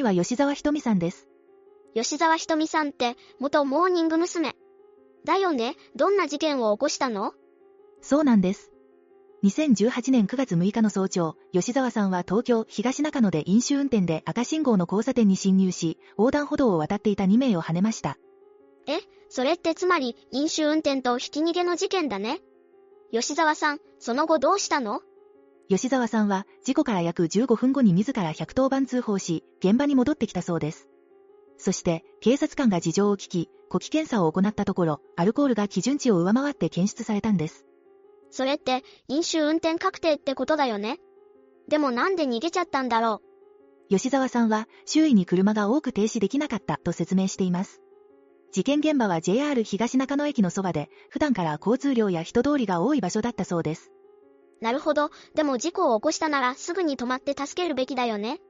次は吉沢ひとみさんです。吉沢ひとみさんって、元モーニング娘。だよね、どんな事件を起こしたの？そうなんです。2018年9月6日の早朝、吉沢さんは東京東中野で飲酒運転で赤信号の交差点に進入し、横断歩道を渡っていた2名を跳ねました。それってつまり、飲酒運転とひき逃げの事件だね。吉沢さん、その後どうしたの？吉沢さんは事故から約15分後に自ら110番通報し、現場に戻ってきたそうです。そして、警察官が事情を聞き、呼気検査を行ったところ、アルコールが基準値を上回って検出されたんです。それって、飲酒運転確定ってことだよね？でもなんで逃げちゃったんだろ吉沢さんは、周囲に車が多く停止できなかったと説明しています。事件現場は JR 東中野駅のそばで、普段から交通量や人通りが多い場所だったそうです。なるほど、でも事故を起こしたならすぐに止まって助けるべきだよね。